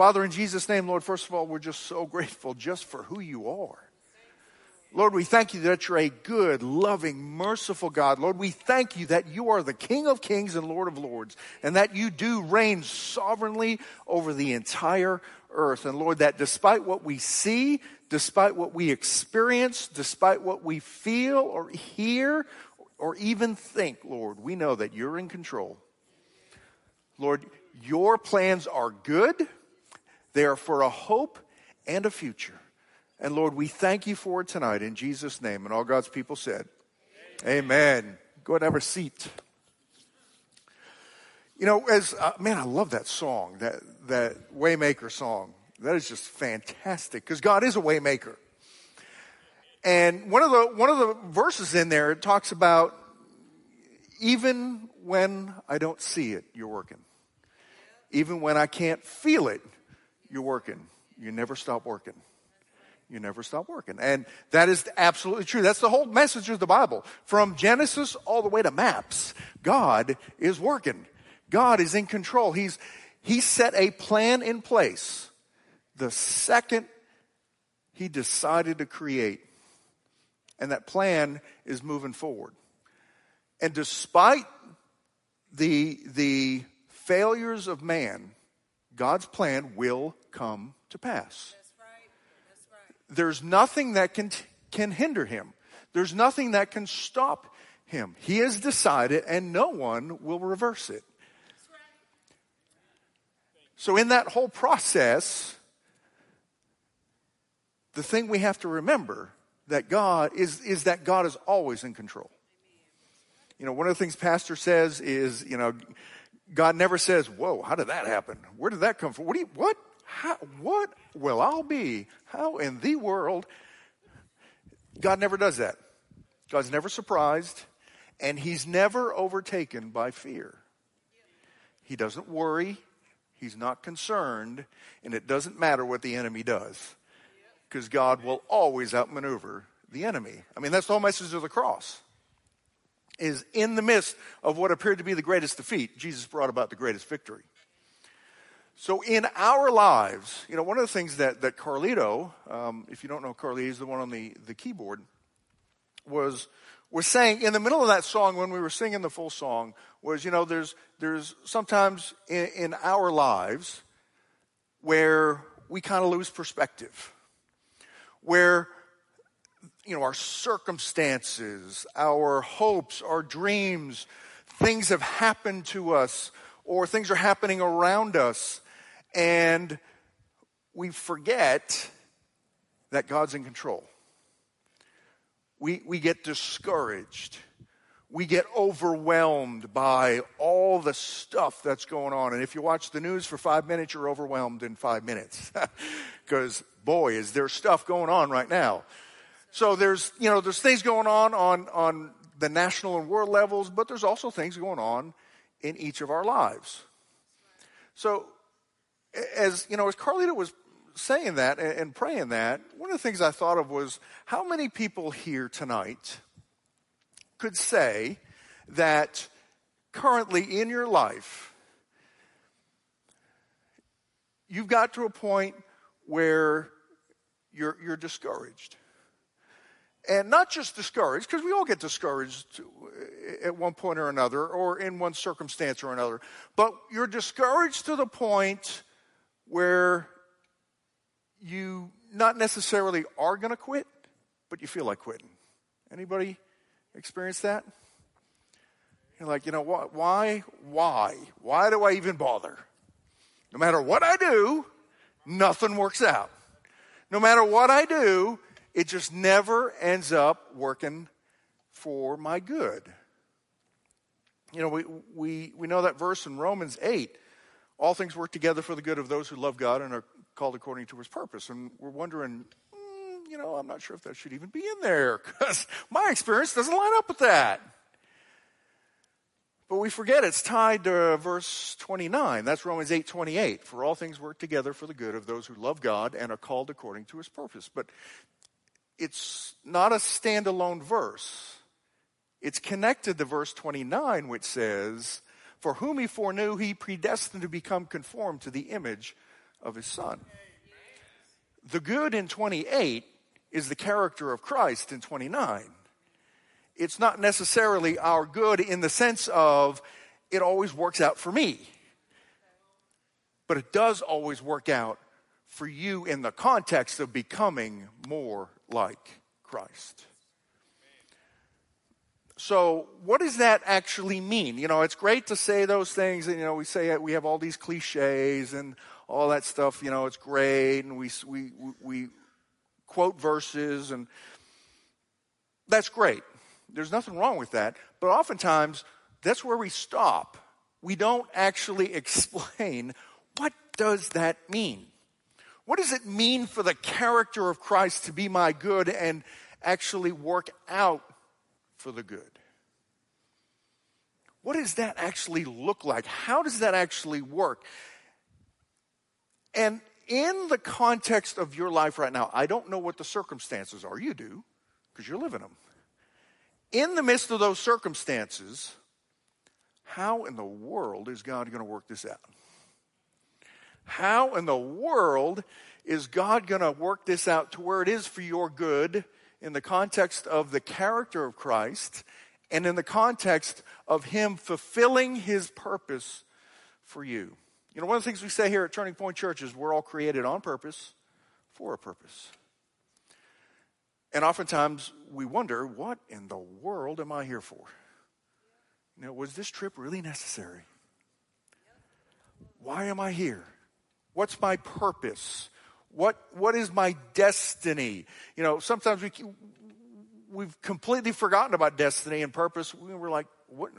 Father, in Jesus' name, Lord, first of all, we're just so grateful just for who you are. Lord, we thank you that you're a good, loving, merciful God. Lord, we thank you that you are the King of kings and Lord of lords, and that you do reign sovereignly over the entire earth. And Lord, that despite what we see, despite what we experience, despite what we feel or hear or even think, Lord, we know that you're in control. Lord, your plans are good. They are for a hope and a future. And Lord, we thank you for it tonight in Jesus' name. And all God's people said, Amen. Amen. Go and have a seat. You know, as uh, man, I love that song, that that Waymaker song. That is just fantastic because God is a waymaker. And one of the one of the verses in there it talks about even when I don't see it, you're working. Even when I can't feel it, you're working. You never stop working. You never stop working. And that is absolutely true. That's the whole message of the Bible. From Genesis all the way to maps, God is working. God is in control. He's, he set a plan in place the second he decided to create. And that plan is moving forward. And despite the, the failures of man, God's plan will come to pass. That's right. That's right. There's nothing that can, can hinder him. There's nothing that can stop him. He has decided and no one will reverse it. So in that whole process, the thing we have to remember that God is, is that God is always in control. You know, one of the things Pastor says is, you know, God never says, whoa, how did that happen? Where did that come from? What do you, what? How, what will I'll be? How in the world? God never does that. God's never surprised and he's never overtaken by fear. He doesn't worry. He's not concerned and it doesn't matter what the enemy does because God will always outmaneuver the enemy. I mean, that's the whole message of the cross is in the midst of what appeared to be the greatest defeat, Jesus brought about the greatest victory. So in our lives, you know, one of the things that, that Carlito, um, if you don't know Carlito, he's the one on the, the keyboard, was, was saying in the middle of that song when we were singing the full song was, you know, there's, there's sometimes in, in our lives where we kind of lose perspective, where you know, our circumstances, our hopes, our dreams, things have happened to us or things are happening around us and we forget that God's in control. We, we get discouraged. We get overwhelmed by all the stuff that's going on. And if you watch the news for five minutes, you're overwhelmed in five minutes. Because, boy, is there stuff going on right now. So there's, you know, there's things going on on, on the national and world levels, but there's also things going on in each of our lives. So as, you know, as Carlita was saying that and praying that, one of the things I thought of was how many people here tonight could say that currently in your life, you've got to a point where you're, you're discouraged. And not just discouraged, because we all get discouraged at one point or another, or in one circumstance or another, but you're discouraged to the point where you not necessarily are going to quit, but you feel like quitting. Anybody experience that? You're like, you know? Why? Why? Why do I even bother? No matter what I do, nothing works out. No matter what I do, it just never ends up working for my good. You know, we, we, we know that verse in Romans 8 all things work together for the good of those who love God and are called according to his purpose. And we're wondering, mm, you know, I'm not sure if that should even be in there because my experience doesn't line up with that. But we forget it's tied to verse 29. That's Romans 8 28. For all things work together for the good of those who love God and are called according to his purpose. But it's not a standalone verse. It's connected to verse 29, which says, For whom he foreknew, he predestined to become conformed to the image of his son. The good in 28 is the character of Christ in 29. It's not necessarily our good in the sense of it always works out for me. But it does always work out for you in the context of becoming more like Christ. So, what does that actually mean? You know, it's great to say those things, and you know, we say we have all these cliches and all that stuff. You know, it's great, and we we we quote verses, and that's great. There's nothing wrong with that. But oftentimes, that's where we stop. We don't actually explain what does that mean. What does it mean for the character of Christ to be my good and actually work out for the good. What does that actually look like? How does that actually work? And in the context of your life right now, I don't know what the circumstances are. You do, because you're living them. In the midst of those circumstances, how in the world is God going to work this out? How in the world is God going to work this out to where it is for your good in the context of the character of Christ and in the context of Him fulfilling His purpose for you. You know, one of the things we say here at Turning Point Church is we're all created on purpose for a purpose. And oftentimes we wonder, what in the world am I here for? You know, was this trip really necessary? Why am I here? What's my purpose? What, what is my destiny? You know, sometimes we, we've completely forgotten about destiny and purpose. We're like, what?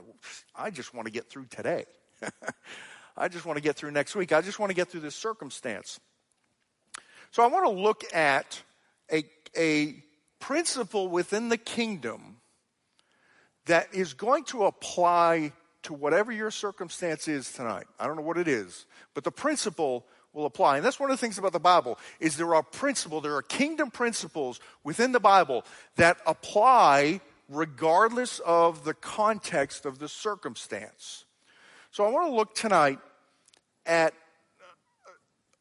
I just want to get through today. I just want to get through next week. I just want to get through this circumstance. So I want to look at a, a principle within the kingdom that is going to apply to whatever your circumstance is tonight. I don't know what it is, but the principle will apply. And that's one of the things about the Bible is there are principles, there are kingdom principles within the Bible that apply regardless of the context of the circumstance. So I want to look tonight at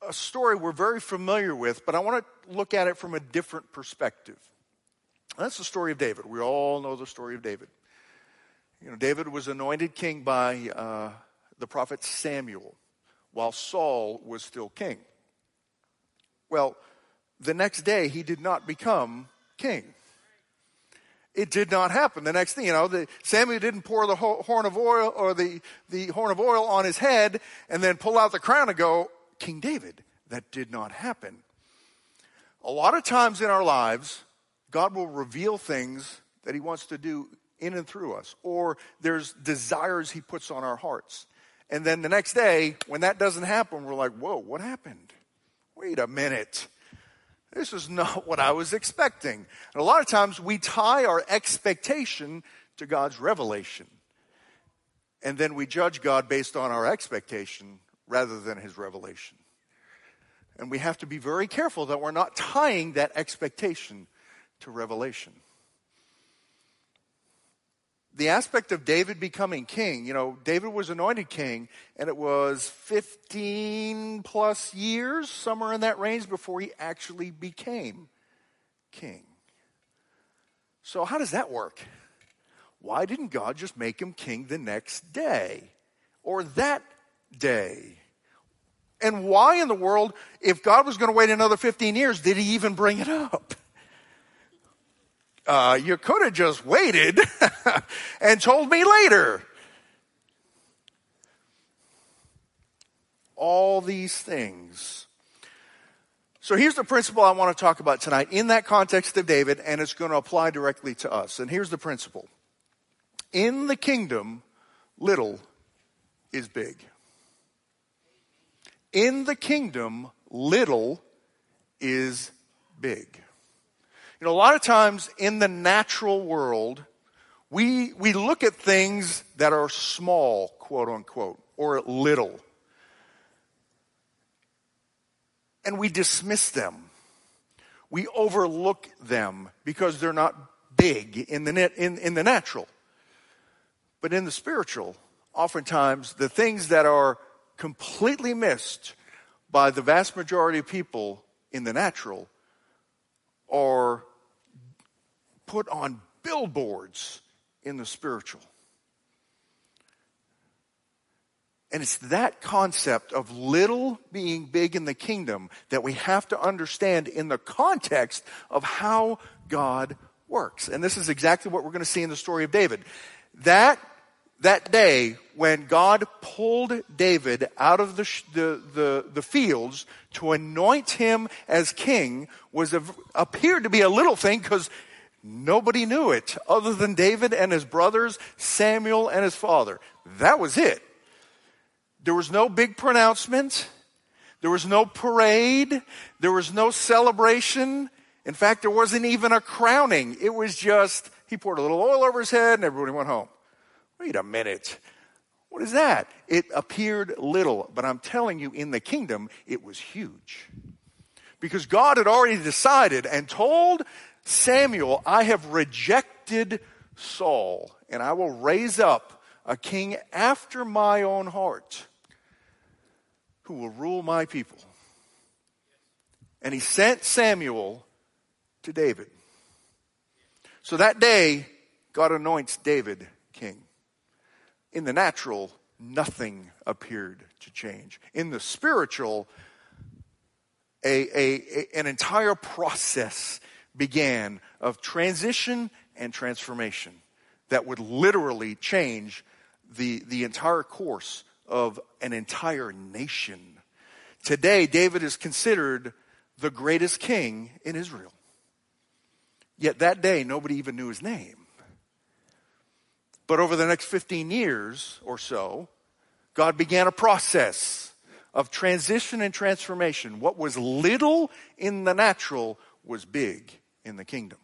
a story we're very familiar with, but I want to look at it from a different perspective. That's the story of David. We all know the story of David. You know, David was anointed king by uh, the prophet Samuel while Saul was still king. Well, the next day he did not become king. It did not happen. The next thing, you know, the, Samuel didn't pour the horn of oil or the, the horn of oil on his head and then pull out the crown and go, King David. That did not happen. A lot of times in our lives, God will reveal things that he wants to do in and through us, or there's desires he puts on our hearts. And then the next day, when that doesn't happen, we're like, whoa, what happened? Wait a minute. This is not what I was expecting. And a lot of times we tie our expectation to God's revelation. And then we judge God based on our expectation rather than his revelation. And we have to be very careful that we're not tying that expectation to revelation the aspect of David becoming king, you know, David was anointed king, and it was 15 plus years, somewhere in that range, before he actually became king. So, how does that work? Why didn't God just make him king the next day or that day? And why in the world, if God was going to wait another 15 years, did he even bring it up? Uh, you could have just waited and told me later. All these things. So here's the principle I want to talk about tonight in that context of David, and it's going to apply directly to us. And here's the principle In the kingdom, little is big. In the kingdom, little is big. You know, a lot of times in the natural world, we, we look at things that are small, quote unquote, or little. And we dismiss them. We overlook them because they're not big in the, net, in, in the natural. But in the spiritual, oftentimes the things that are completely missed by the vast majority of people in the natural are put on billboards in the spiritual. And it's that concept of little being big in the kingdom that we have to understand in the context of how God works. And this is exactly what we're going to see in the story of David. That, that day when God pulled David out of the, the, the, the fields to anoint him as king was a, appeared to be a little thing because nobody knew it other than David and his brothers, Samuel and his father. That was it. There was no big pronouncement. There was no parade. There was no celebration. In fact, there wasn't even a crowning. It was just, he poured a little oil over his head and everybody went home. Wait a minute. What is that? It appeared little, but I'm telling you, in the kingdom, it was huge. Because God had already decided and told Samuel, I have rejected Saul, and I will raise up a king after my own heart who will rule my people. And he sent Samuel to David. So that day, God anoints David king. In the natural, nothing appeared to change. In the spiritual, a, a, a, an entire process began of transition and transformation that would literally change the, the entire course of an entire nation. Today, David is considered the greatest king in Israel. Yet that day, nobody even knew his name. But over the next 15 years or so, God began a process of transition and transformation. What was little in the natural was big in the kingdom.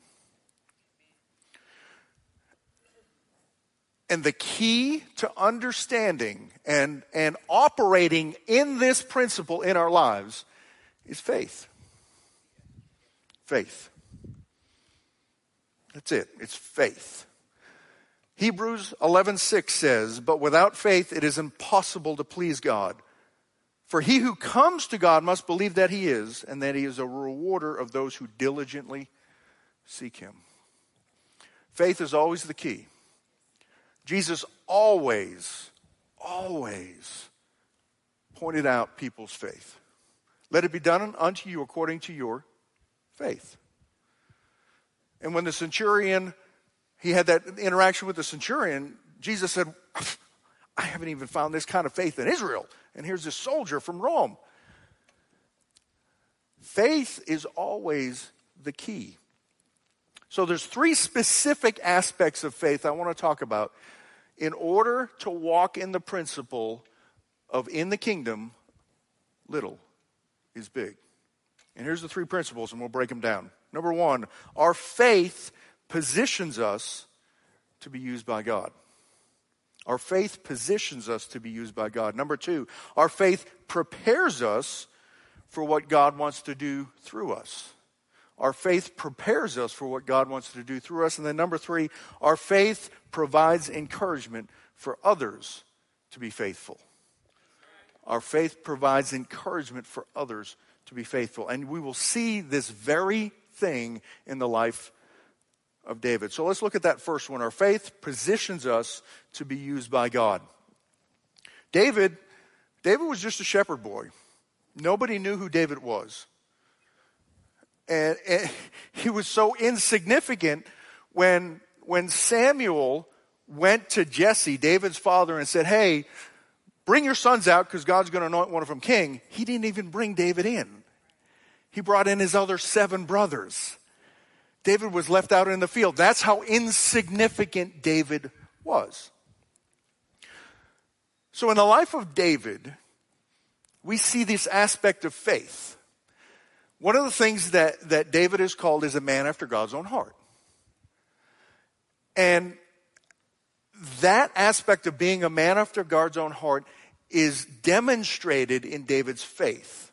And the key to understanding and, and operating in this principle in our lives is faith. Faith. That's it. It's faith. Hebrews 11:6 says, "But without faith it is impossible to please God. For he who comes to God must believe that he is and that he is a rewarder of those who diligently seek him." Faith is always the key. Jesus always, always pointed out people's faith. Let it be done unto you according to your faith. And when the centurion, he had that interaction with the centurion, Jesus said, I haven't even found this kind of faith in Israel. And here's this soldier from Rome. Faith is always the key. So there's three specific aspects of faith I want to talk about in order to walk in the principle of in the kingdom, little is big. And here's the three principles, and we'll break them down. Number one, our faith positions us to be used by God. Our faith positions us to be used by God. Number two, our faith prepares us for what God wants to do through us. Our faith prepares us for what God wants to do through us. And then number three, our faith provides encouragement for others to be faithful. Our faith provides encouragement for others to be faithful. And we will see this very thing in the life of David. So let's look at that first one. Our faith positions us to be used by God. David, David was just a shepherd boy. Nobody knew who David was. And, and he was so insignificant when, when Samuel went to Jesse, David's father, and said, Hey, bring your sons out because God's going to anoint one of them king. He didn't even bring David in. He brought in his other seven brothers. David was left out in the field. That's how insignificant David was. So, in the life of David, we see this aspect of faith. One of the things that, that David is called is a man after God's own heart. And that aspect of being a man after God's own heart is demonstrated in David's faith.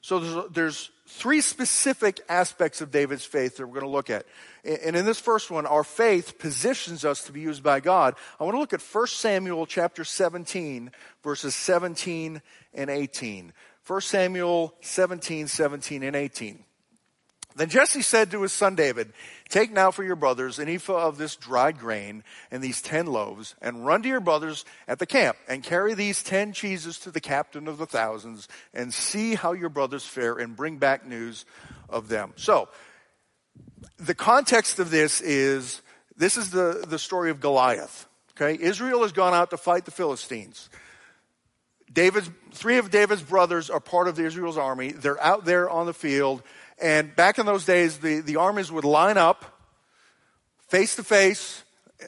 So there's, there's three specific aspects of David's faith that we're going to look at. And in this first one, our faith positions us to be used by God. I want to look at 1 Samuel chapter 17, verses 17 and 18. 1 Samuel 17, 17, and 18. Then Jesse said to his son David, Take now for your brothers an ephah of this dried grain and these ten loaves, and run to your brothers at the camp, and carry these ten cheeses to the captain of the thousands, and see how your brothers fare, and bring back news of them. So, the context of this is this is the, the story of Goliath. Okay, Israel has gone out to fight the Philistines. David's three of David's brothers are part of Israel's army. They're out there on the field and back in those days, the, the armies would line up face to face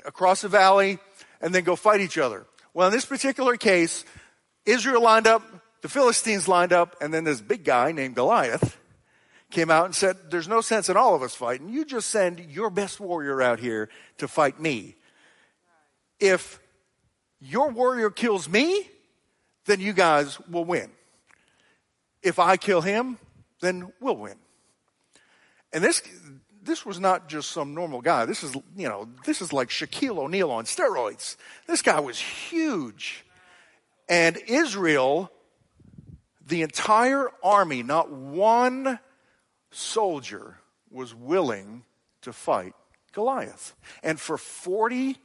across the valley and then go fight each other. Well, in this particular case, Israel lined up, the Philistines lined up, and then this big guy named Goliath came out and said, There's no sense in all of us fighting. You just send your best warrior out here to fight me. If your warrior kills me, then you guys will win. If I kill him, then we'll win. And this, this was not just some normal guy. This is, you know, this is like Shaquille O'Neal on steroids. This guy was huge. And Israel, the entire army, not one soldier was willing to fight Goliath. And for 40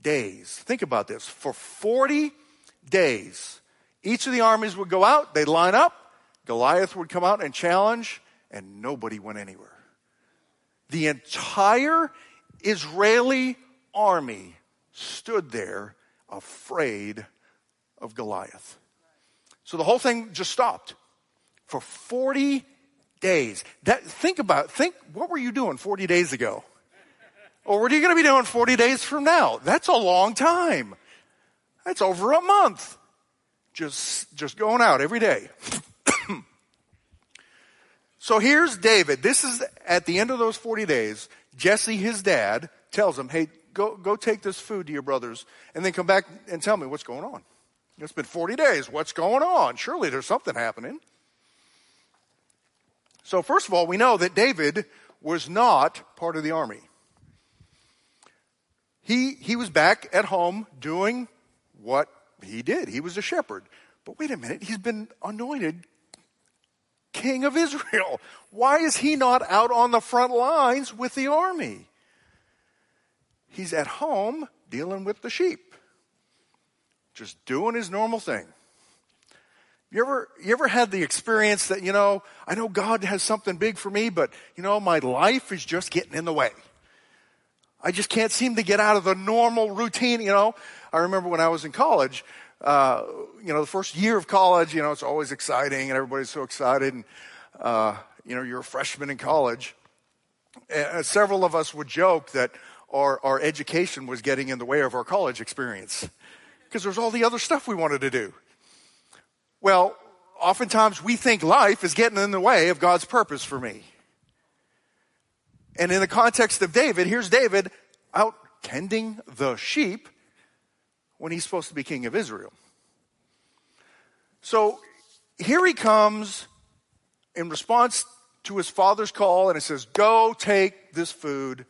days, think about this, for 40 days, each of the armies would go out, they'd line up, Goliath would come out and challenge, and nobody went anywhere. The entire Israeli army stood there afraid of Goliath. So the whole thing just stopped for 40 days. That, think about, think, what were you doing 40 days ago? Or what are you going to be doing 40 days from now? That's a long time. That's over a month. Just, just going out every day. So here's David. This is at the end of those 40 days. Jesse, his dad, tells him, hey, go, go take this food to your brothers and then come back and tell me what's going on. It's been 40 days. What's going on? Surely there's something happening. So, first of all, we know that David was not part of the army. He, he was back at home doing what he did. He was a shepherd. But wait a minute, he's been anointed king of Israel. Why is he not out on the front lines with the army? He's at home dealing with the sheep, just doing his normal thing. You ever, you ever had the experience that, you know, I know God has something big for me, but, you know, my life is just getting in the way. I just can't seem to get out of the normal routine, you know. I remember when I was in college, uh, you know, the first year of college, you know, it's always exciting and everybody's so excited. And, uh, you know, you're a freshman in college. And several of us would joke that our, our education was getting in the way of our college experience because there's all the other stuff we wanted to do. Well, oftentimes we think life is getting in the way of God's purpose for me. And in the context of David, here's David out tending the sheep when he's supposed to be king of Israel. So here he comes in response to his father's call, and it says, Go take this food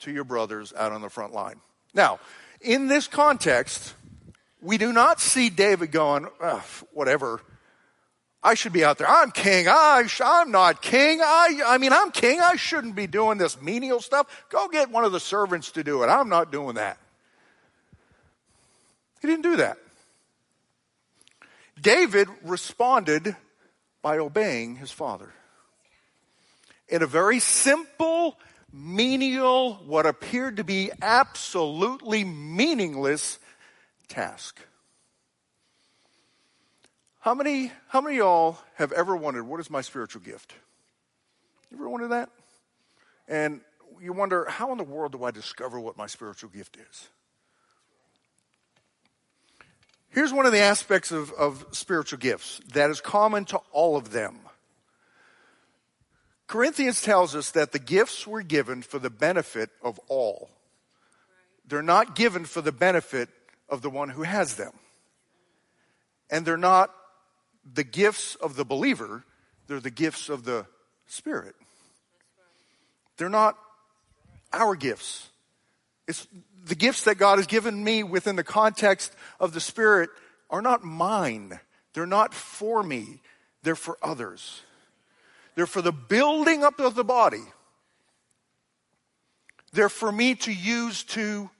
to your brothers out on the front line. Now, in this context, we do not see David going, whatever. I should be out there. I'm king. I, I'm not king. I, I mean, I'm king. I shouldn't be doing this menial stuff. Go get one of the servants to do it. I'm not doing that. He didn't do that. David responded by obeying his father. In a very simple, menial, what appeared to be absolutely meaningless task. How many, how many y'all have ever wondered, what is my spiritual gift? You ever wondered that? And you wonder, how in the world do I discover what my spiritual gift is? Here's one of the aspects of, of spiritual gifts that is common to all of them. Corinthians tells us that the gifts were given for the benefit of all. They're not given for the benefit of the one who has them. And they're not the gifts of the believer, they're the gifts of the Spirit. They're not our gifts. It's the gifts that God has given me within the context of the Spirit are not mine. They're not for me. they're for others. They're for the building up of the body. They're for me to use to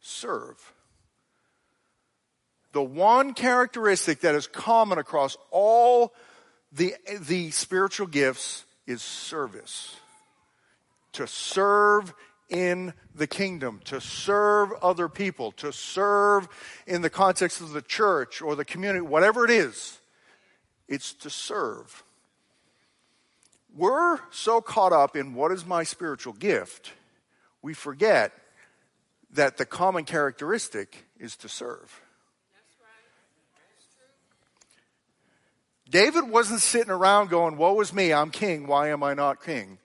serve. The one characteristic that is common across all the, the spiritual gifts is service. To serve in the kingdom, to serve other people, to serve in the context of the church or the community, whatever it is, it's to serve. We're so caught up in what is my spiritual gift, we forget that the common characteristic is to serve. David wasn't sitting around going, Woe is me, I'm king, why am I not king?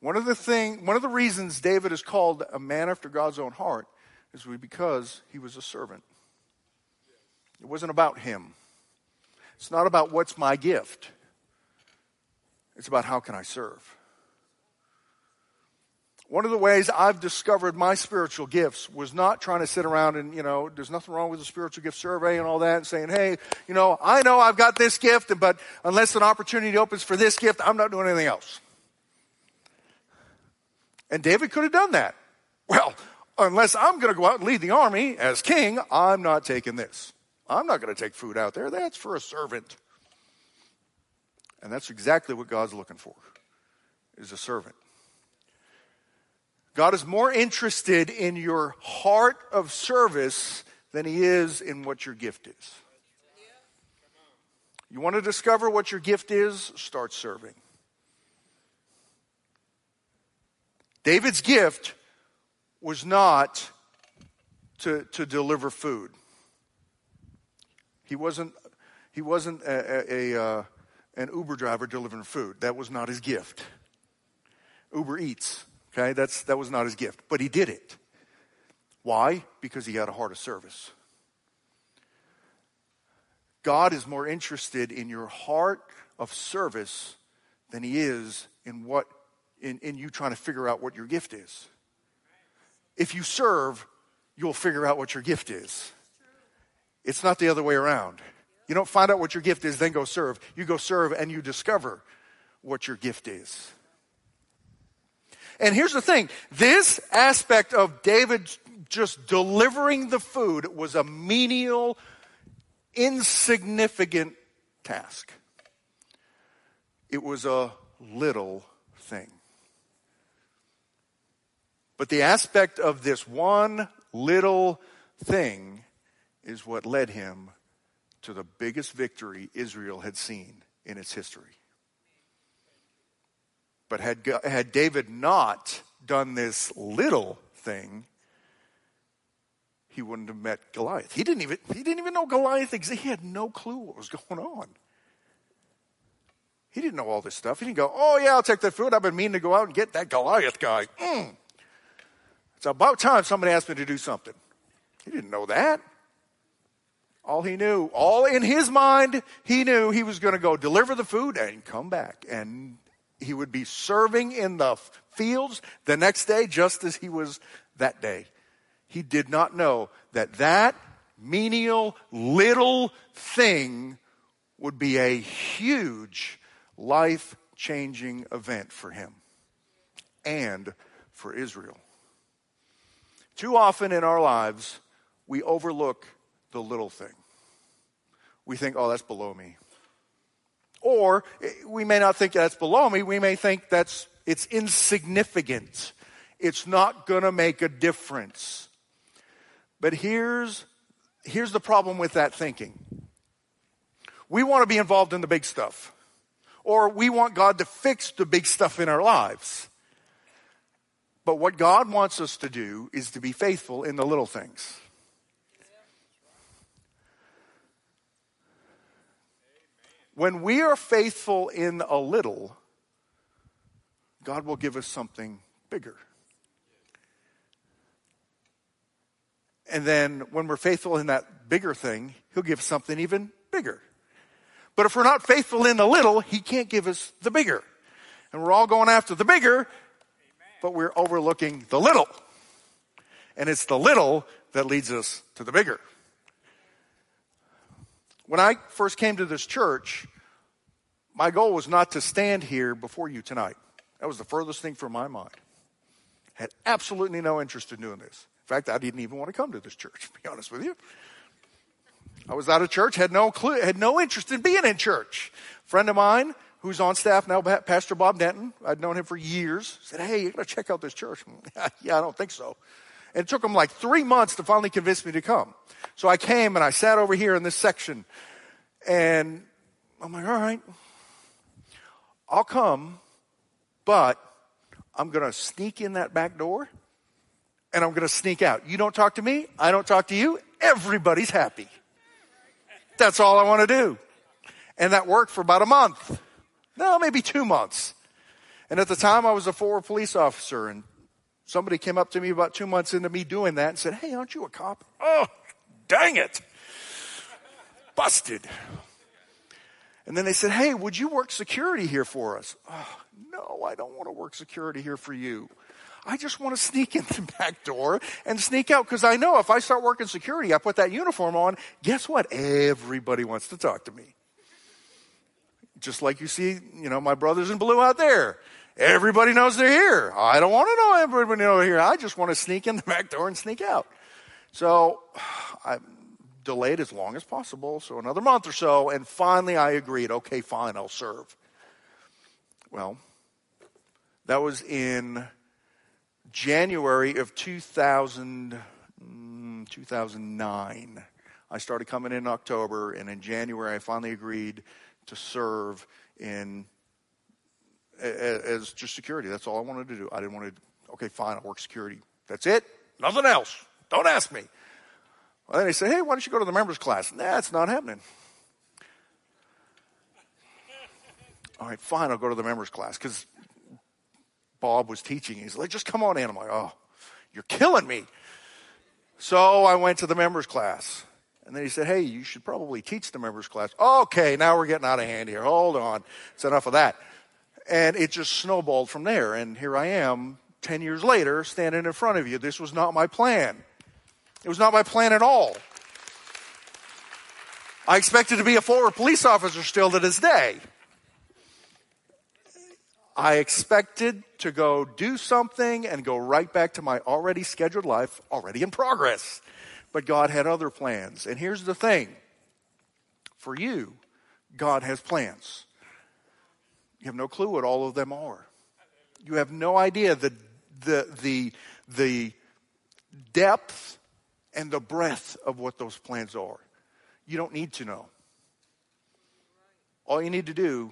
One of the thing, one of the reasons David is called a man after God's own heart is because he was a servant. It wasn't about him. It's not about what's my gift. It's about how can I serve. One of the ways I've discovered my spiritual gifts was not trying to sit around and, you know, there's nothing wrong with the spiritual gift survey and all that and saying, hey, you know, I know I've got this gift, but unless an opportunity opens for this gift, I'm not doing anything else. And David could have done that. Well, unless I'm going to go out and lead the army as king, I'm not taking this. I'm not going to take food out there. That's for a servant. And that's exactly what God's looking for is a servant. God is more interested in your heart of service than he is in what your gift is. You want to discover what your gift is? Start serving. David's gift was not to, to deliver food. He wasn't, he wasn't a, a, a uh, an Uber driver delivering food. That was not his gift. Uber Eats, okay? That's, that was not his gift. But he did it. Why? Because he had a heart of service. God is more interested in your heart of service than he is in what in, in you trying to figure out what your gift is. If you serve, you'll figure out what your gift is. It's not the other way around. You don't find out what your gift is, then go serve. You go serve and you discover what your gift is. And here's the thing this aspect of David just delivering the food was a menial, insignificant task. It was a little thing. But the aspect of this one little thing is what led him to the biggest victory Israel had seen in its history. But had, had David not done this little thing, he wouldn't have met Goliath. He didn't even, he didn't even know Goliath existed. He had no clue what was going on. He didn't know all this stuff. He didn't go, oh yeah, I'll take that food. I've been meaning to go out and get that Goliath guy. Mm. It's about time somebody asked me to do something. He didn't know that. All he knew, all in his mind, he knew he was going to go deliver the food and come back. And he would be serving in the fields the next day just as he was that day. He did not know that that menial little thing would be a huge life changing event for him and for Israel. Too often in our lives, we overlook the little thing. We think, oh, that's below me. Or eh, we may not think that's below me. We may think that's, it's insignificant. It's not going to make a difference. But here's, here's the problem with that thinking. We want to be involved in the big stuff. Or we want God to fix the big stuff in our lives. But what God wants us to do is to be faithful in the little things. When we are faithful in a little, God will give us something bigger. And then when we're faithful in that bigger thing, He'll give something even bigger. But if we're not faithful in the little, He can't give us the bigger. And we're all going after the bigger, but we're overlooking the little. And it's the little that leads us to the bigger. When I first came to this church, my goal was not to stand here before you tonight. That was the furthest thing from my mind. Had absolutely no interest in doing this. In fact, I didn't even want to come to this church, to be honest with you. I was out of church, had no clue, had no interest in being in church. Friend of mine who's on staff now, Pastor Bob Denton, I'd known him for years, said, Hey, you gotta check out this church. yeah, I don't think so. And it took him like three months to finally convince me to come. So I came and I sat over here in this section and I'm like, all right, I'll come, but I'm going to sneak in that back door and I'm going to sneak out. You don't talk to me. I don't talk to you. Everybody's happy. That's all I want to do. And that worked for about a month. No, maybe two months. And at the time I was a former police officer and somebody came up to me about two months into me doing that and said, Hey, aren't you a cop? Oh, dang it. Busted. And then they said, Hey, would you work security here for us? Oh, no, I don't want to work security here for you. I just want to sneak in the back door and sneak out because I know if I start working security, I put that uniform on, guess what? Everybody wants to talk to me. Just like you see, you know, my brothers in blue out there. Everybody knows they're here. I don't want to know everybody over here. I just want to sneak in the back door and sneak out. So I, delayed as long as possible, so another month or so, and finally I agreed, okay, fine, I'll serve. Well, that was in January of 2000, mm, 2009. I started coming in October, and in January I finally agreed to serve in as just security. That's all I wanted to do. I didn't want to. Okay, fine, I'll work security. That's it. Nothing else. Don't ask me. Well, then they say, hey, why don't you go to the members class? Nah, it's not happening. All right, fine, I'll go to the members class because Bob was teaching. He's like, just come on in. I'm like, oh, you're killing me. So I went to the members class. And then he said, hey, you should probably teach the members class. Okay, now we're getting out of hand here. Hold on. It's enough of that. And it just snowballed from there. And here I am, 10 years later, standing in front of you. This was not my plan. It was not my plan at all. I expected to be a former police officer still to this day. I expected to go do something and go right back to my already scheduled life, already in progress. But God had other plans. And here's the thing for you, God has plans. You have no clue what all of them are. You have no idea the, the, the, the depth and the breadth of what those plans are. You don't need to know. All you need to do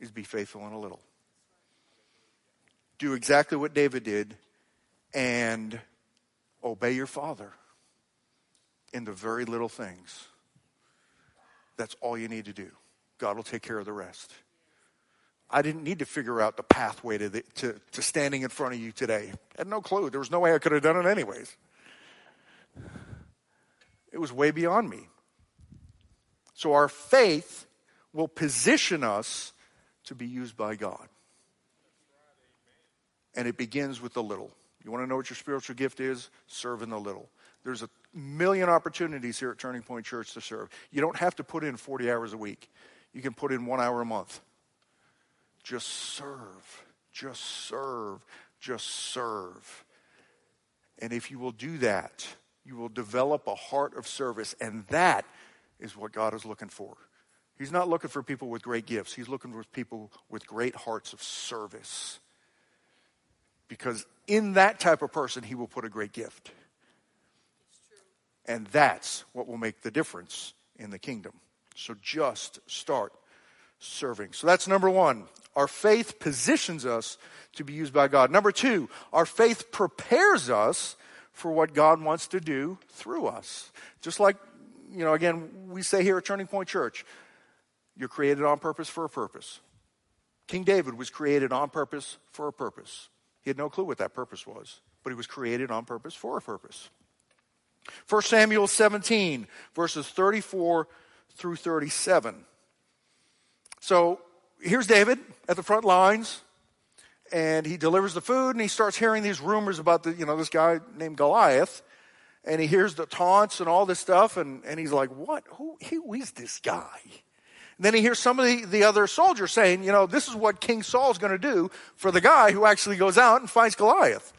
is be faithful in a little. Do exactly what David did and obey your father in the very little things. That's all you need to do. God will take care of the rest. I didn't need to figure out the pathway to, the, to, to standing in front of you today. I had no clue. There was no way I could have done it anyways. It was way beyond me. So our faith will position us to be used by God. And it begins with the little. You want to know what your spiritual gift is? Serve in the little. There's a million opportunities here at Turning Point Church to serve. You don't have to put in 40 hours a week. You can put in one hour a month. Just serve. Just serve. Just serve. And if you will do that, you will develop a heart of service. And that is what God is looking for. He's not looking for people with great gifts, He's looking for people with great hearts of service. Because in that type of person, He will put a great gift. And that's what will make the difference in the kingdom. So just start serving. So that's number one. Our faith positions us to be used by God. Number two, our faith prepares us for what God wants to do through us. Just like, you know, again, we say here at Turning Point Church, you're created on purpose for a purpose. King David was created on purpose for a purpose. He had no clue what that purpose was, but he was created on purpose for a purpose. 1 Samuel 17, verses 34 through 37. So here's David at the front lines and he delivers the food and he starts hearing these rumors about the, you know, this guy named Goliath. and he hears the taunts and all this stuff, and, and he's like, What? Who, who is this guy? And then he hears some of the, the other soldiers saying, You know, this is what King Saul's going to do for the guy who actually goes out and fights Goliath.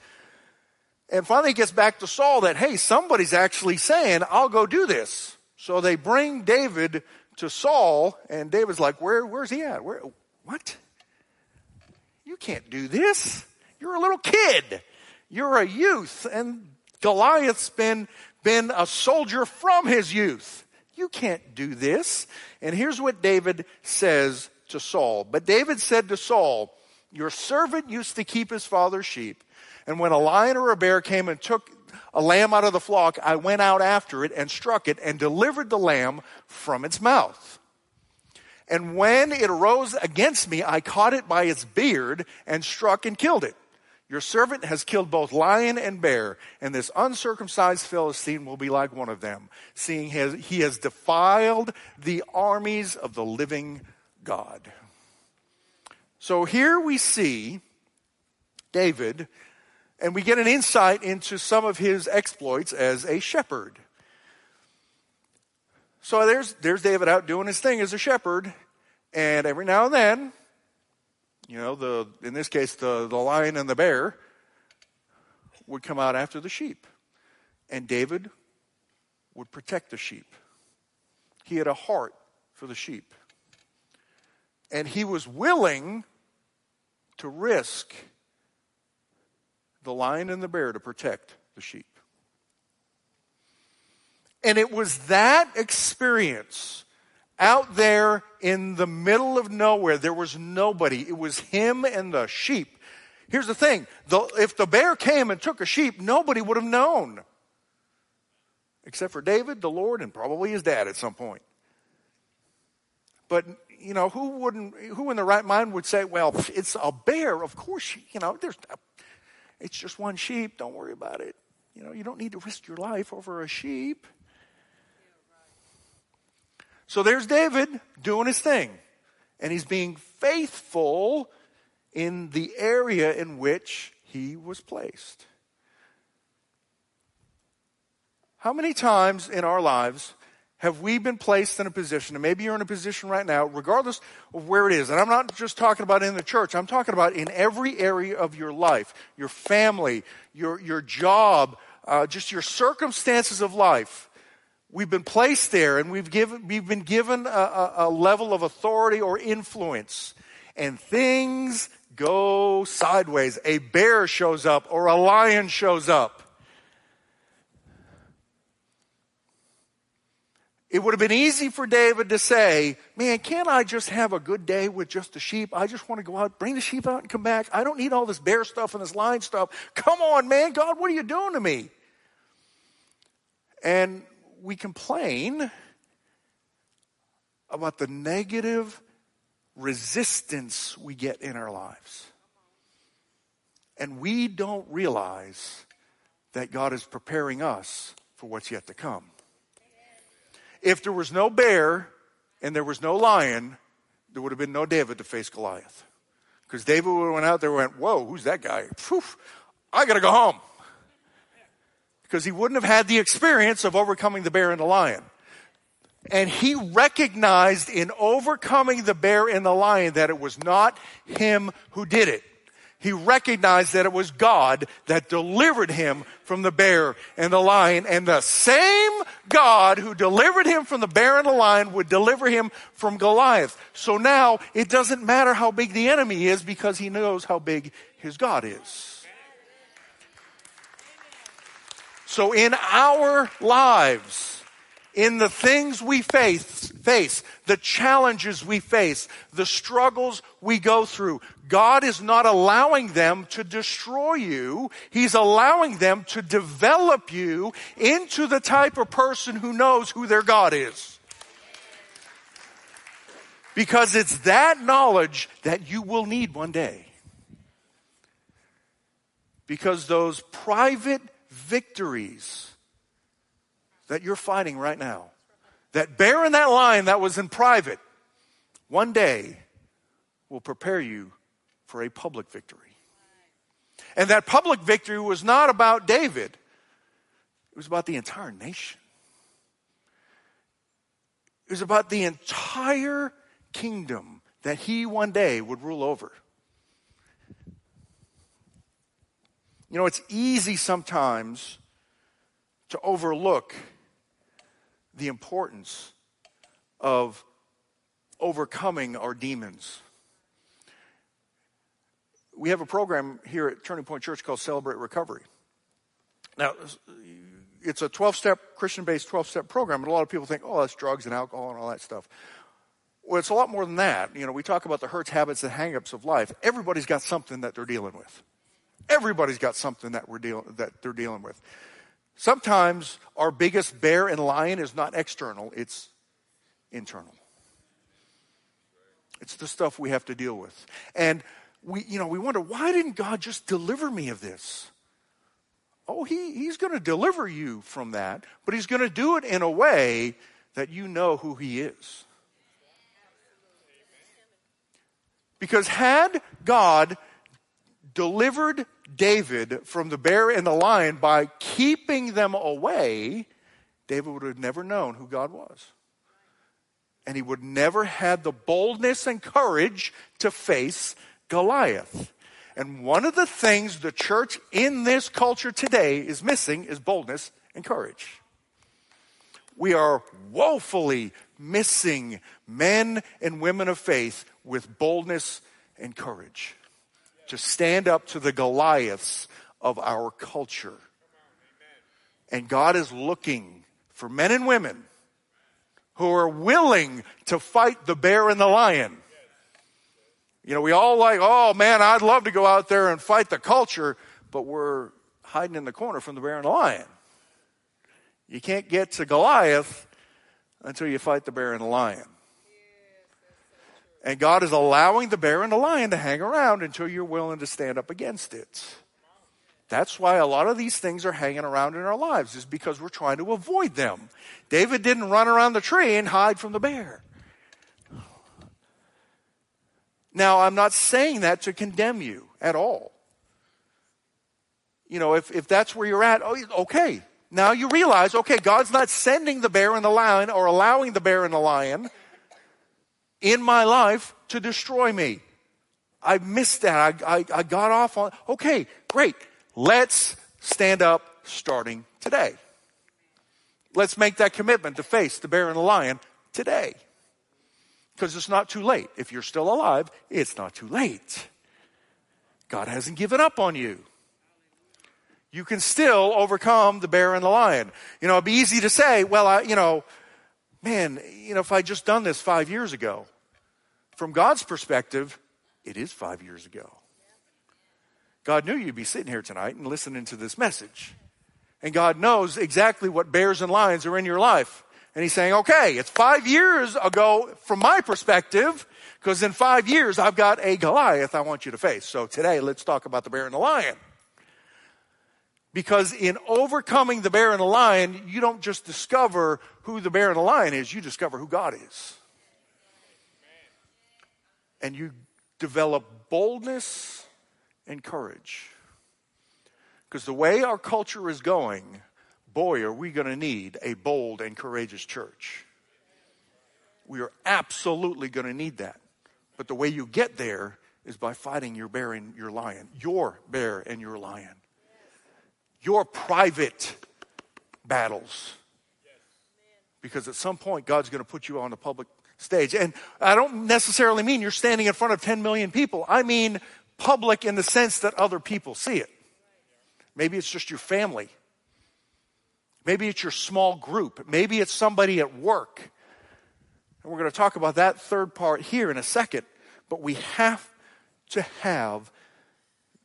And finally he gets back to Saul that, hey, somebody's actually saying, I'll go do this. So they bring David to Saul, and David's like, Where, where's he at? Where, what? You can't do this. You're a little kid. You're a youth. And Goliath's been, been a soldier from his youth. You can't do this. And here's what David says to Saul. But David said to Saul, Your servant used to keep his father's sheep. And when a lion or a bear came and took a lamb out of the flock, I went out after it and struck it and delivered the lamb from its mouth. And when it arose against me, I caught it by its beard and struck and killed it. Your servant has killed both lion and bear, and this uncircumcised Philistine will be like one of them, seeing he has defiled the armies of the living God. So here we see David, and we get an insight into some of his exploits as a shepherd. So there's, there's David out doing his thing as a shepherd, and every now and then, you know, the, in this case, the, the lion and the bear would come out after the sheep. And David would protect the sheep. He had a heart for the sheep. And he was willing to risk the lion and the bear to protect the sheep. And it was that experience out there in the middle of nowhere. There was nobody. It was him and the sheep. Here's the thing the, if the bear came and took a sheep, nobody would have known. Except for David, the Lord, and probably his dad at some point. But, you know, who wouldn't, who in the right mind would say, well, it's a bear, of course, you know, there's, it's just one sheep, don't worry about it. You know, you don't need to risk your life over a sheep. So there's David doing his thing. And he's being faithful in the area in which he was placed. How many times in our lives have we been placed in a position, and maybe you're in a position right now, regardless of where it is, and I'm not just talking about in the church, I'm talking about in every area of your life, your family, your, your job, uh, just your circumstances of life. We've been placed there and we've, given, we've been given a, a, a level of authority or influence. And things go sideways. A bear shows up or a lion shows up. It would have been easy for David to say, Man, can't I just have a good day with just the sheep? I just want to go out, bring the sheep out, and come back. I don't need all this bear stuff and this lion stuff. Come on, man. God, what are you doing to me? And we complain about the negative resistance we get in our lives. And we don't realize that God is preparing us for what's yet to come. If there was no bear and there was no lion, there would have been no David to face Goliath. Because David would have went out there and went, Whoa, who's that guy? Phew, I got to go home because he wouldn't have had the experience of overcoming the bear and the lion. And he recognized in overcoming the bear and the lion that it was not him who did it. He recognized that it was God that delivered him from the bear and the lion. And the same God who delivered him from the bear and the lion would deliver him from Goliath. So now it doesn't matter how big the enemy is because he knows how big his God is. So in our lives, in the things we face, face, the challenges we face, the struggles we go through, God is not allowing them to destroy you. He's allowing them to develop you into the type of person who knows who their God is. Because it's that knowledge that you will need one day. Because those private victories that you're fighting right now, that bear in that line that was in private, one day will prepare you for a public victory. And that public victory was not about David. It was about the entire nation. It was about the entire kingdom that he one day would rule over. You know, it's easy sometimes to overlook the importance of overcoming our demons. We have a program here at Turning Point Church called Celebrate Recovery. Now, it's a 12 step, Christian based 12 step program, and a lot of people think, oh, that's drugs and alcohol and all that stuff. Well, it's a lot more than that. You know, we talk about the hurts, habits, and hangups of life. Everybody's got something that they're dealing with. Everybody's got something that we're deal- that they're dealing with. Sometimes our biggest bear and lion is not external, it's internal. It's the stuff we have to deal with. And we, you know, we wonder, why didn't God just deliver me of this? Oh, he, he's going to deliver you from that, but he's going to do it in a way that you know who he is. Because had God delivered David from the bear and the lion by keeping them away, David would have never known who God was. And he would never had the boldness and courage to face Goliath. And one of the things the church in this culture today is missing is boldness and courage. We are woefully missing men and women of faith with boldness and courage to stand up to the Goliaths of our culture. And God is looking for men and women who are willing to fight the bear and the lion. You know, we all like, oh man, I'd love to go out there and fight the culture, but we're hiding in the corner from the bear and the lion. You can't get to Goliath until you fight the bear and the lion. And God is allowing the bear and the lion to hang around until you're willing to stand up against it. That's why a lot of these things are hanging around in our lives, is because we're trying to avoid them. David didn't run around the tree and hide from the bear. Now, I'm not saying that to condemn you at all. You know, if, if that's where you're at, oh, okay. Now you realize, okay, God's not sending the bear and the lion or allowing the bear and the lion in my life to destroy me. I missed that. I, I, I got off on, okay, great. Let's stand up starting today. Let's make that commitment to face the bear and the lion today. Because it's not too late. If you're still alive, it's not too late. God hasn't given up on you. You can still overcome the bear and the lion. You know, it'd be easy to say, well, I, you know, man, you know, if I'd just done this five years ago, from God's perspective, it is five years ago. God knew you'd be sitting here tonight and listening to this message. And God knows exactly what bears and lions are in your life. And He's saying, okay, it's five years ago from my perspective, because in five years I've got a Goliath I want you to face. So today let's talk about the bear and the lion. Because in overcoming the bear and the lion, you don't just discover who the bear and the lion is, you discover who God is and you develop boldness and courage. Because the way our culture is going, boy, are we going to need a bold and courageous church. We are absolutely going to need that. But the way you get there is by fighting your bear and your lion, your bear and your lion, your private battles. Because at some point, God's going to put you on the public stage. And I don't necessarily mean you're standing in front of 10 million people. I mean public in the sense that other people see it. Maybe it's just your family. Maybe it's your small group. Maybe it's somebody at work. And we're going to talk about that third part here in a second. But we have to have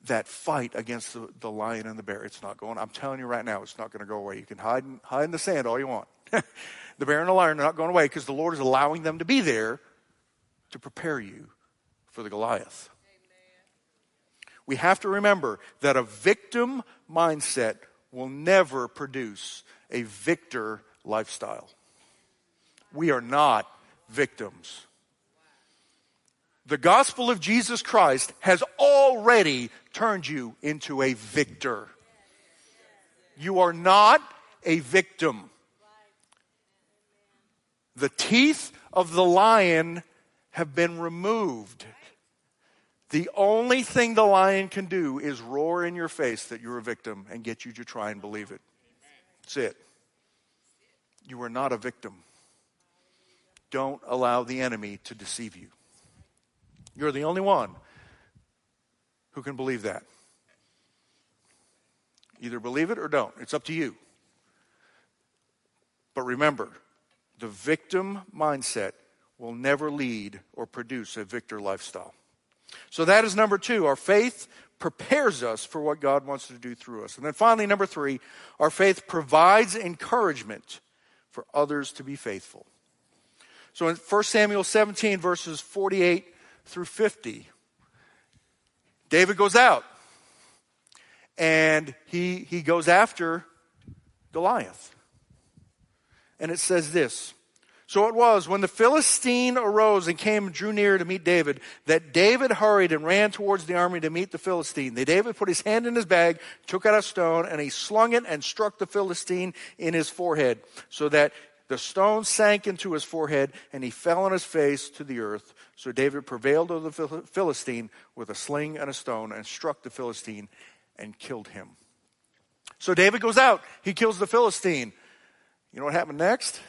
that fight against the, the lion and the bear. It's not going, I'm telling you right now, it's not going to go away. You can hide in, hide in the sand all you want. the bear and the lion are not going away because the Lord is allowing them to be there to prepare you for the Goliath. We have to remember that a victim mindset will never produce a victor lifestyle. We are not victims. The gospel of Jesus Christ has already turned you into a victor. You are not a victim. The teeth of the lion have been removed. The only thing the lion can do is roar in your face that you're a victim and get you to try and believe it. That's it. You are not a victim. Don't allow the enemy to deceive you. You're the only one who can believe that. Either believe it or don't. It's up to you. But remember, the victim mindset will never lead or produce a victor lifestyle. So that is number two. Our faith prepares us for what God wants to do through us. And then finally, number three, our faith provides encouragement for others to be faithful. So in 1 Samuel 17, verses 48 through 50, David goes out and he, he goes after Goliath. And it says this so it was when the Philistine arose and came and drew near to meet David that David hurried and ran towards the army to meet the Philistine. Then David put his hand in his bag, took out a stone, and he slung it and struck the Philistine in his forehead, so that the stone sank into his forehead and he fell on his face to the earth. So David prevailed over the Philistine with a sling and a stone and struck the Philistine and killed him. So David goes out. He kills the Philistine. You know what happened next?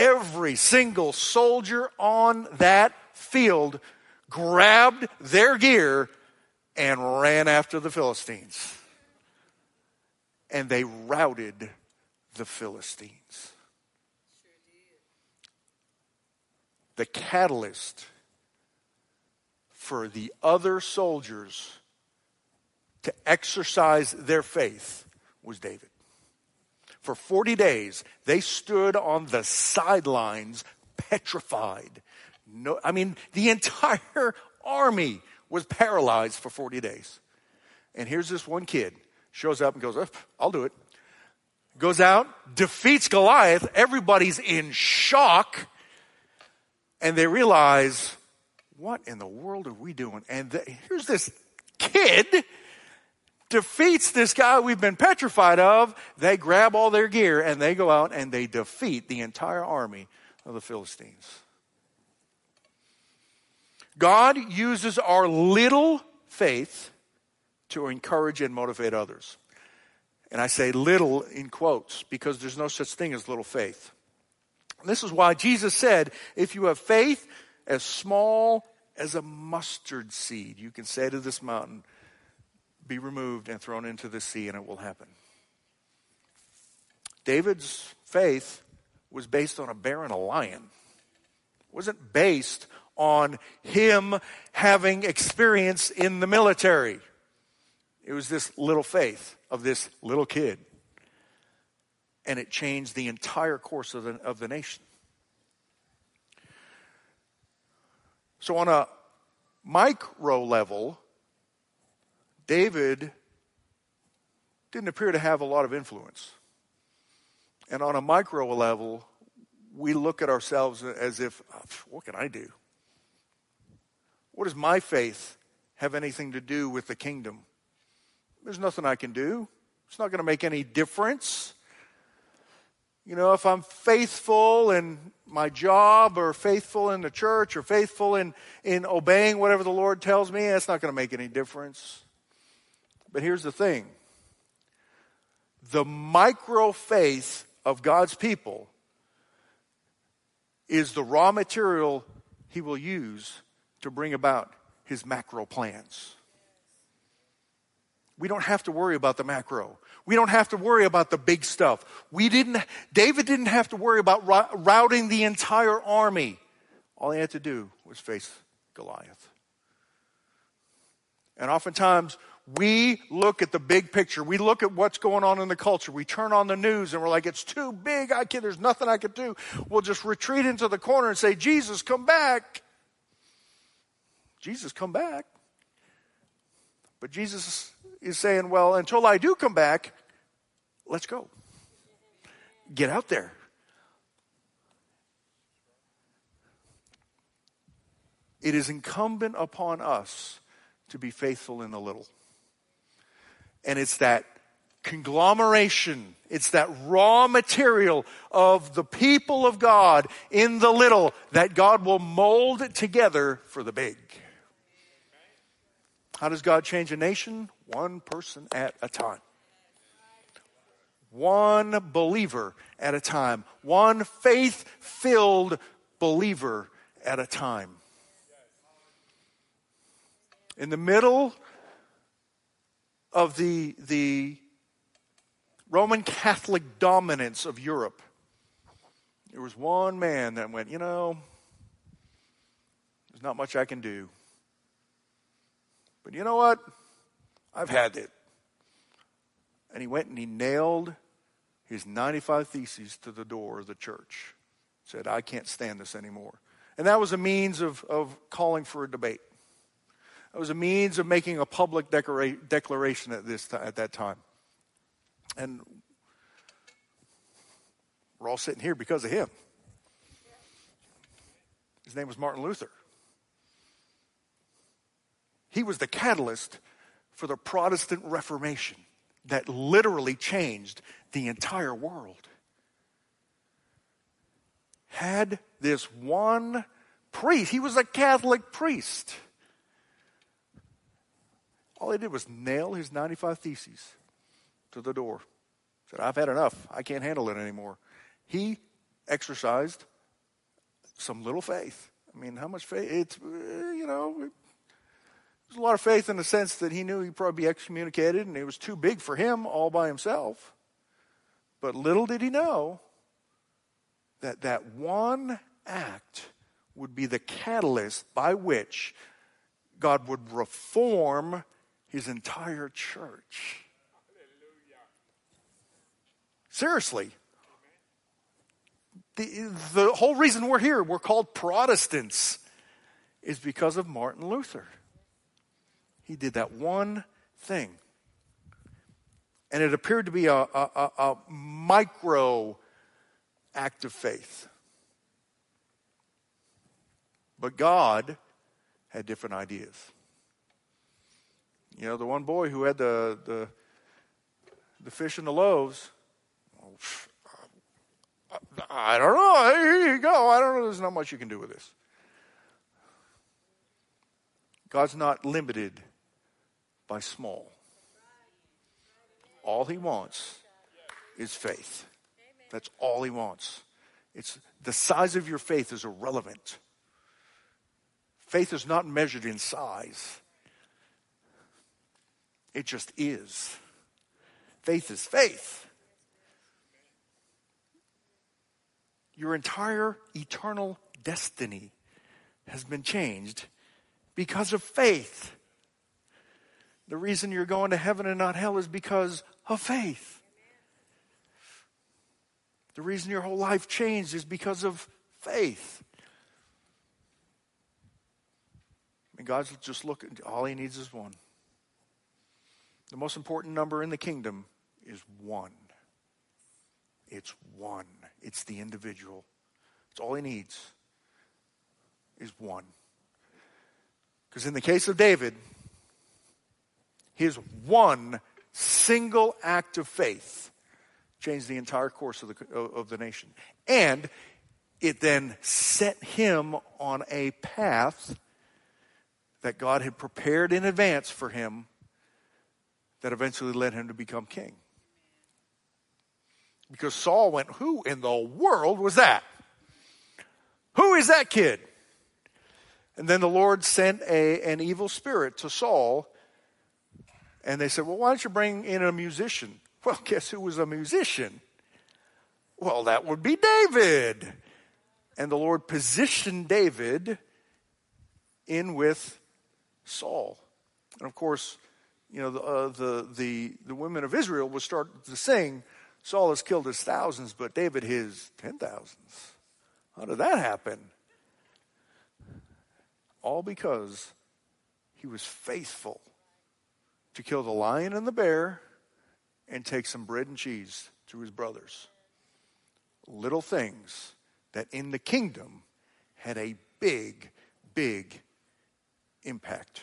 every single soldier on that field grabbed their gear and ran after the Philistines. And they routed the Philistines. The catalyst for the other soldiers to exercise their faith was David. For 40 days, they stood on the sidelines petrified. No, I mean, the entire army was paralyzed for 40 days. And here's this one kid shows up and goes, oh, I'll do it. Goes out, defeats Goliath. Everybody's in shock. And they realize, what in the world are we doing? And the, here's this kid defeats this guy we've been petrified of, they grab all their gear and they go out and they defeat the entire army of the Philistines. God uses our little faith to encourage and motivate others. And I say little in quotes because there's no such thing as little faith. this is why Jesus said, if you have faith as small as a mustard seed, you can say to this mountain, be removed and thrown into the sea, and it will happen. David's faith was based on a bear and a lion. It wasn't based on him having experience in the military. It was this little faith of this little kid. And it changed the entire course of the, of the nation. So, on a micro level, David didn't appear to have a lot of influence. And on a micro level, we look at ourselves as if, what can I do? What does my faith have anything to do with the kingdom? There's nothing I can do. It's not going to make any difference. You know, if I'm faithful in my job or faithful in the church or faithful in, in obeying whatever the Lord tells me, that's not going to make any difference. But here's the thing the micro faith of God's people is the raw material he will use to bring about his macro plans. We don't have to worry about the macro. We don't have to worry about the big stuff. We didn't, David didn't have to worry about routing the entire army. All he had to do was face Goliath. And oftentimes we look at the big picture. We look at what's going on in the culture. We turn on the news and we're like, it's too big. I can't. there's nothing I can do. We'll just retreat into the corner and say, Jesus, come back. Jesus, come back. But Jesus is saying, well, until I do come back, let's go. Get out there. It is incumbent upon us to be faithful in the little. And it's that conglomeration. It's that raw material of the people of God in the little that God will mold together for the big. How does God change a nation? One person at a time. One believer at a time. One faith filled believer at a time. In the middle of the, the Roman Catholic dominance of Europe, there was one man that went, you know, there's not much I can do. But you know what? I've had it. And he went and he nailed his 95 Theses to the door of the church. Said, I can't stand this anymore. And that was a means of, of calling for a debate. It was a means of making a public declara- declaration at, this t- at that time. And we're all sitting here because of him. His name was Martin Luther. He was the catalyst for the Protestant Reformation that literally changed the entire world. Had this one priest, he was a Catholic priest. All he did was nail his 95 Theses to the door. Said, I've had enough. I can't handle it anymore. He exercised some little faith. I mean, how much faith? It's, uh, you know, there's a lot of faith in the sense that he knew he'd probably be excommunicated and it was too big for him all by himself. But little did he know that that one act would be the catalyst by which God would reform his entire church. Seriously. The, the whole reason we're here, we're called Protestants, is because of Martin Luther. He did that one thing. And it appeared to be a, a, a, micro act of faith. But God had different ideas. You know, the one boy who had the, the, the fish and the loaves, I don't know. Here you go. I don't know. There's not much you can do with this. God's not limited by small. All he wants is faith. That's all he wants. It's the size of your faith is irrelevant. Faith is not measured in size. It just is. Faith is faith. Your entire eternal destiny has been changed because of faith. The reason you're going to heaven and not hell is because of faith. The reason your whole life changed is because of faith. And God's just looking, all he needs is one. The most important number in the kingdom is one. It's one. It's the individual. It's all he needs is one. Because in the case of David, his one single act of faith changed the entire course of the, of the nation. And it then set him on a path that God had prepared in advance for him that eventually led him to become king. Because Saul went, Who in the world was that? Who is that kid? And then the Lord sent a, an evil spirit to Saul and they said, Well, why don't you bring in a musician? Well, guess who was a musician? Well, that would be David. And the Lord positioned David in with Saul. And of course, you know, the, uh, the, the, the women of Israel would start to sing, Saul has killed his thousands, but David his ten thousands. How did that happen? All because he was faithful to kill the lion and the bear and take some bread and cheese to his brothers. Little things that in the kingdom had a big, big impact.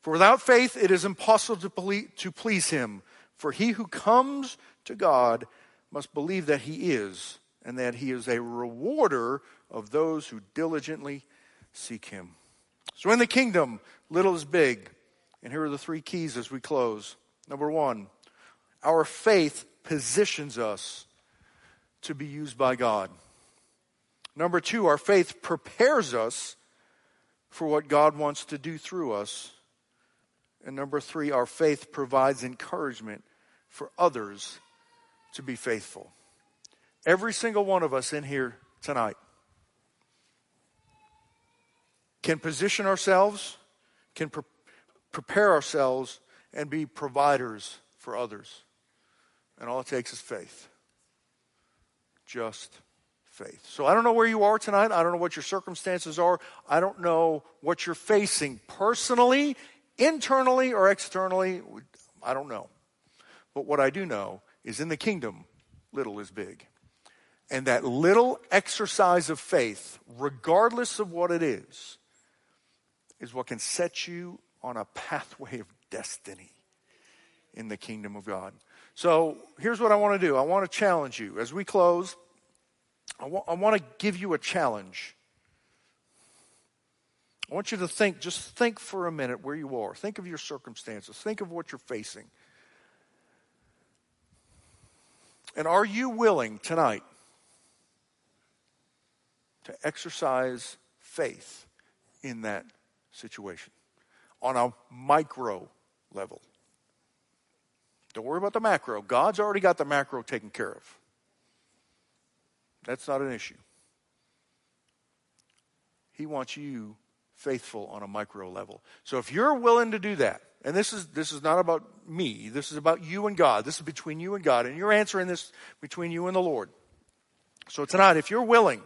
For without faith, it is impossible to please him. For he who comes to God must believe that he is, and that he is a rewarder of those who diligently seek him. So in the kingdom, little is big. And here are the three keys as we close. Number one, our faith positions us to be used by God. Number two, our faith prepares us for what God wants to do through us. And number three, our faith provides encouragement for others to be faithful. Every single one of us in here tonight can position ourselves, can pre- prepare ourselves, and be providers for others. And all it takes is faith. Just faith. So I don't know where you are tonight. I don't know what your circumstances are. I don't know what you're facing personally, internally, or externally. I don't know. But what I do know is in the kingdom, little is big. And that little exercise of faith, regardless of what it is, is what can set you on a pathway of destiny in the kingdom of God. So here's what I want to do I want to challenge you. As we close, I, wa- I want to give you a challenge. I want you to think, just think for a minute where you are. Think of your circumstances. Think of what you're facing. And are you willing tonight to exercise faith in that situation on a micro level? Don't worry about the macro. God's already got the macro taken care of. That's not an issue. He wants you faithful on a micro level. So if you're willing to do that, and this is this is not about me, this is about you and God. This is between you and God, and you're answering this between you and the Lord. So tonight, if you're willing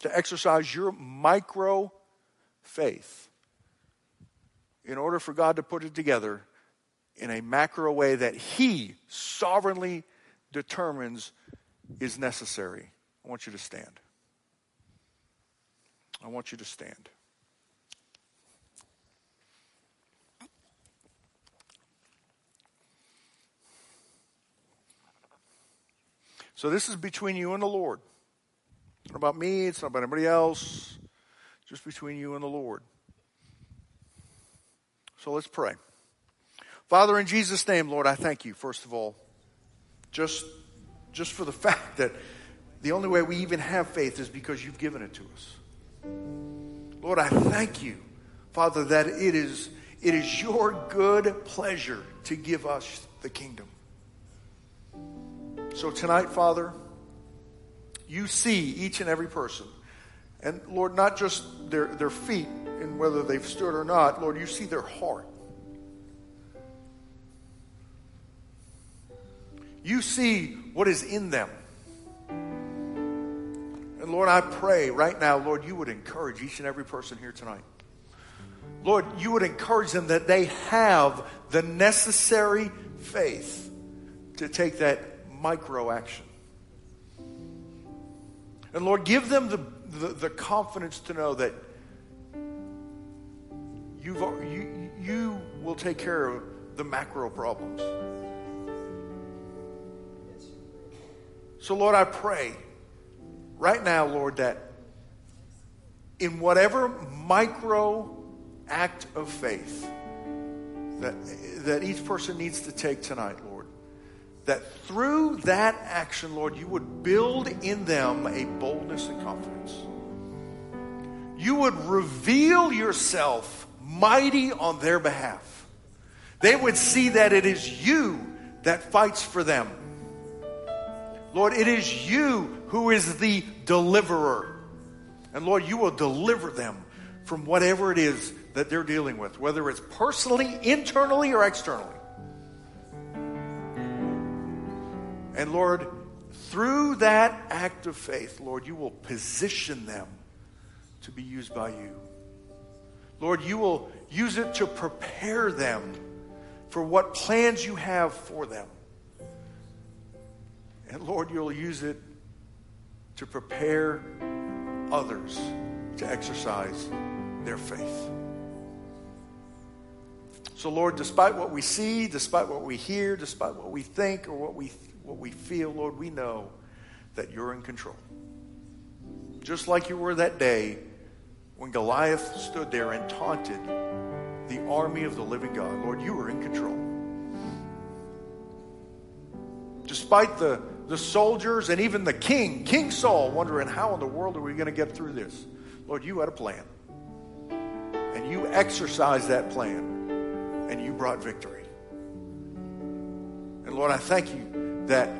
to exercise your micro faith in order for God to put it together in a macro way that He sovereignly determines is necessary, I want you to stand. I want you to stand. So this is between you and the Lord. It's not about me, it's not about anybody else. Just between you and the Lord. So let's pray. Father, in Jesus' name, Lord, I thank you, first of all, just, just for the fact that the only way we even have faith is because you've given it to us. Lord, I thank you, Father, that it is, it is your good pleasure to give us the kingdom. So tonight, Father, you see each and every person. And Lord, not just their, their feet and whether they've stood or not, Lord, you see their heart. You see what is in them. And Lord, I pray right now, Lord, you would encourage each and every person here tonight. Lord, you would encourage them that they have the necessary faith to take that micro action. And Lord, give them the, the, the confidence to know that you've, you, you will take care of the macro problems. So, Lord, I pray right now, Lord, that in whatever micro act of faith that, that each person needs to take tonight, Lord, that through that action, Lord, you would build in them a boldness and confidence. You would reveal yourself mighty on their behalf. They would see that it is you that fights for them. Lord, it is you who is the deliverer. And Lord, you will deliver them from whatever it is that they're dealing with, whether it's personally, internally, or externally. And Lord, through that act of faith, Lord, you will position them to be used by you. Lord, you will use it to prepare them for what plans you have for them. And Lord, you'll use it to prepare others to exercise their faith. So, Lord, despite what we see, despite what we hear, despite what we think or what we, what we feel, Lord, we know that you're in control. Just like you were that day when Goliath stood there and taunted the army of the living God. Lord, you were in control. Despite the, the soldiers and even the king, King Saul, wondering how in the world are we going to get through this? Lord, you had a plan. And you exercised that plan and you brought victory. And Lord, I thank you that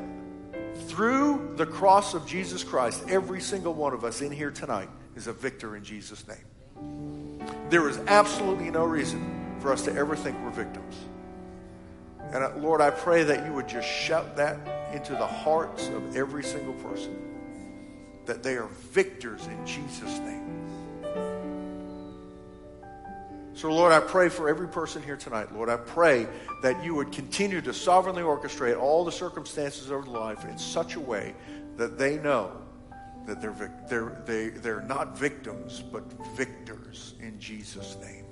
through the cross of Jesus Christ, every single one of us in here tonight is a victor in Jesus' name. There is absolutely no reason for us to ever think we're victims. And uh, Lord, I pray that you would just shout that into the hearts of every single person that they are victors in Jesus' name. So, Lord, I pray for every person here tonight. Lord, I pray that you would continue to sovereignly orchestrate all the circumstances of their life in such a way that they know that they're, they're, they, they're not victims, but victors in Jesus' name.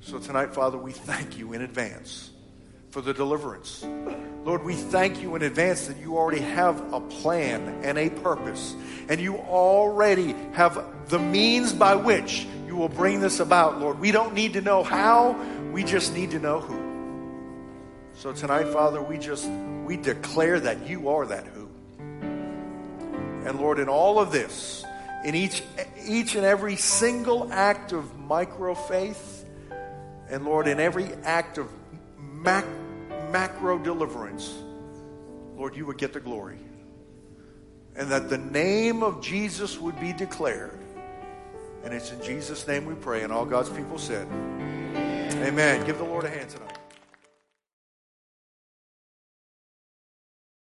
So, tonight, Father, we thank you in advance for the deliverance. Lord, we thank you in advance that you already have a plan and a purpose, and you already have the means by which you will bring this about, Lord. We don't need to know how, we just need to know who. So tonight, Father, we just we declare that you are that who. And Lord, in all of this, in each each and every single act of micro faith, and Lord, in every act of mac, macro deliverance, Lord, you would get the glory. And that the name of Jesus would be declared and it's in Jesus' name we pray. And all God's people said, Amen. Give the Lord a hand tonight.